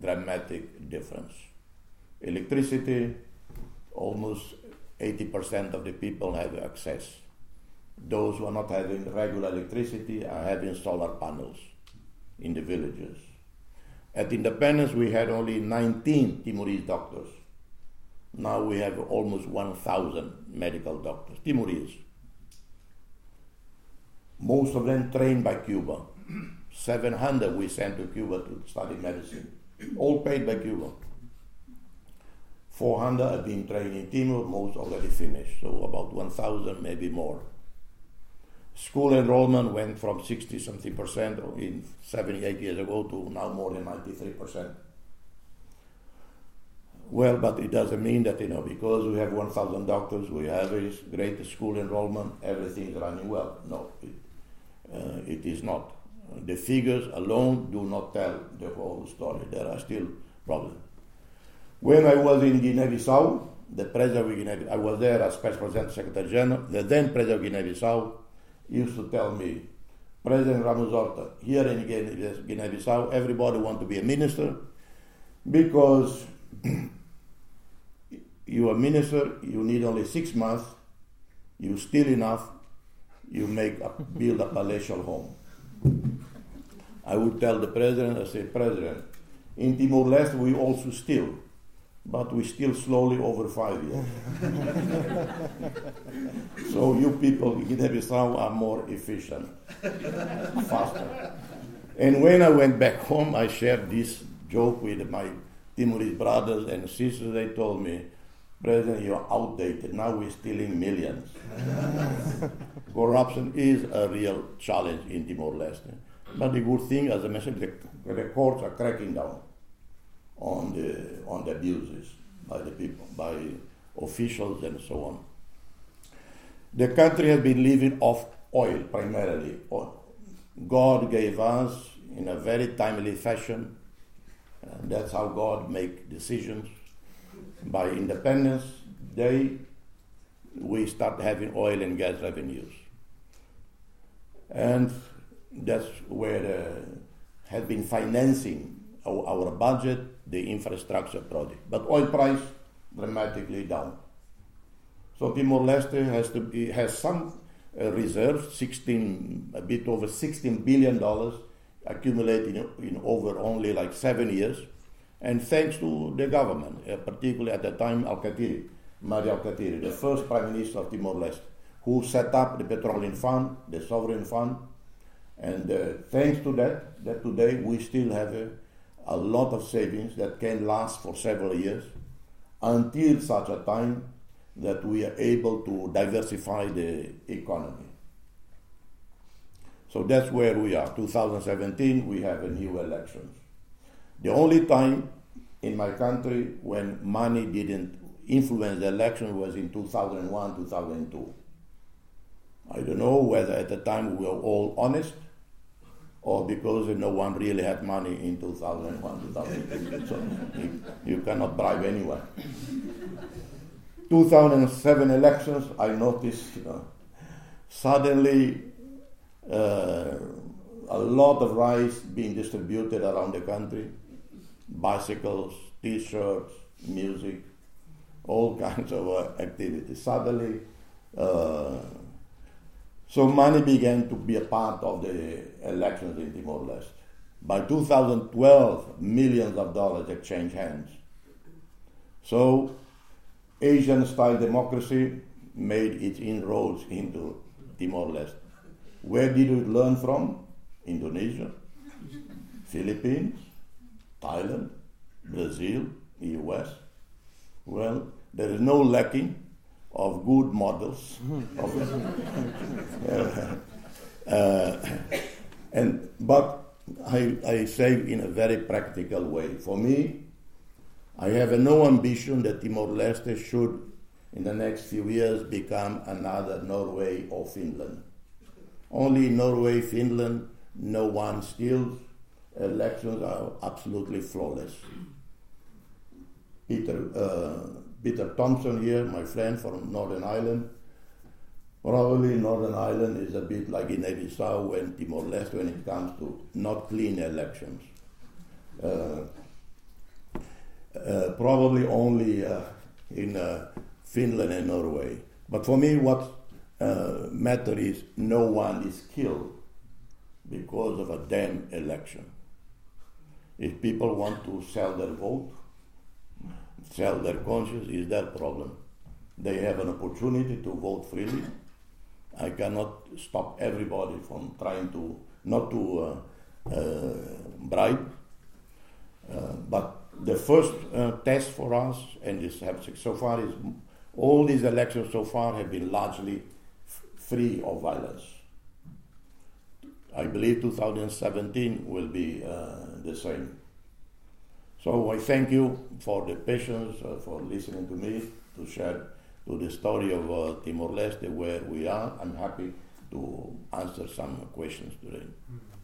Dramatic difference. Electricity, almost 80% of the people have access. Those who are not having regular electricity are having solar panels in the villages. At independence, we had only 19 Timorese doctors. Now we have almost 1,000 medical doctors, Timorese. Most of them trained by Cuba. 700 we sent to Cuba to study medicine, all paid by Cuba. 400 have been trained in Timor, most already finished, so about 1,000, maybe more. School enrollment went from 60 something percent in 78 years ago to now more than 93 percent. Well, but it doesn't mean that, you know, because we have 1,000 doctors, we have a great school enrollment, everything is running well. No, it, uh, it is not. The figures alone do not tell the whole story. There are still problems. When I was in Guinea-Bissau, the president of Guinea, I was there as special president, secretary general. The then president of Guinea-Bissau used to tell me, President Ramos Horta, here in Guinea-Bissau, everybody want to be a minister because you are minister, you need only six months, you steal enough, you make a, build a palatial home. I would tell the president, I say, President, in Timor Leste we also steal, but we still slowly over five years. so you people in Guinea-Bissau are more efficient, faster. And when I went back home, I shared this joke with my Timorese brothers and sisters. They told me, President, you're outdated. Now we're stealing millions. Corruption is a real challenge in Timor Leste. But the good thing, as I mentioned, the, the courts are cracking down on the, on the abuses by the people, by officials, and so on. The country has been living off oil primarily. God gave us in a very timely fashion. And that's how God make decisions by independence day, we start having oil and gas revenues. And that's where uh, has been financing our, our, budget, the infrastructure project. But oil price dramatically down. So Timor-Leste has to be, has some uh, reserves, 16, a bit over 16 billion dollars accumulated in, in over only like seven years and thanks to the government, uh, particularly at the time Alkatiri, Mari Alkatiri, the first Prime Minister of Timor-Leste, who set up the Petroleum Fund, the Sovereign Fund, and uh, thanks to that, that today we still have a, a lot of savings that can last for several years until such a time that we are able to diversify the economy. So that's where we are. 2017, we have a new elections. The only time in my country when money didn't influence the election was in 2001, 2002. I don't know whether at the time we were all honest or because no one really had money in 2001, 2002. so you, cannot bribe anyone. 2007 elections, I noticed, suddenly uh, a lot of rice being distributed around the country, bicycles, t-shirts, music, all kinds of uh, activities. Suddenly, uh, so money began to be a part of the elections in Timor-Leste. By 2012, millions of dollars exchanged hands. So Asian-style democracy made its inroads into Timor-Leste. Where did it learn from? Indonesia, Philippines, Thailand, Brazil, the US. Well, there is no lacking of good models. uh, uh, and but I, I say in a very practical way. For me, I have no ambition that Timor Leste should, in the next few years, become another Norway or Finland. Only Norway, Finland, no one steals. Elections are absolutely flawless. Peter, uh, Peter Thompson here, my friend from Northern Ireland. Probably Northern Ireland is a bit like in Bissau and Timor-Leste when it comes to not clean elections. Uh, uh, probably only uh, in uh, Finland and Norway. But for me, what uh, matter is no one is killed because of a damn election. If people want to sell their vote, sell their conscience, is their problem. They have an opportunity to vote freely. I cannot stop everybody from trying to not to uh, uh, bribe. Uh, but the first uh, test for us, and this have so far is all these elections so far have been largely f- free of violence. I believe 2017 will be uh, the same. So I thank you for the patience, uh, for listening to me, to share to the story of uh, Timor Leste, where we are. I'm happy to answer some questions today. Mm.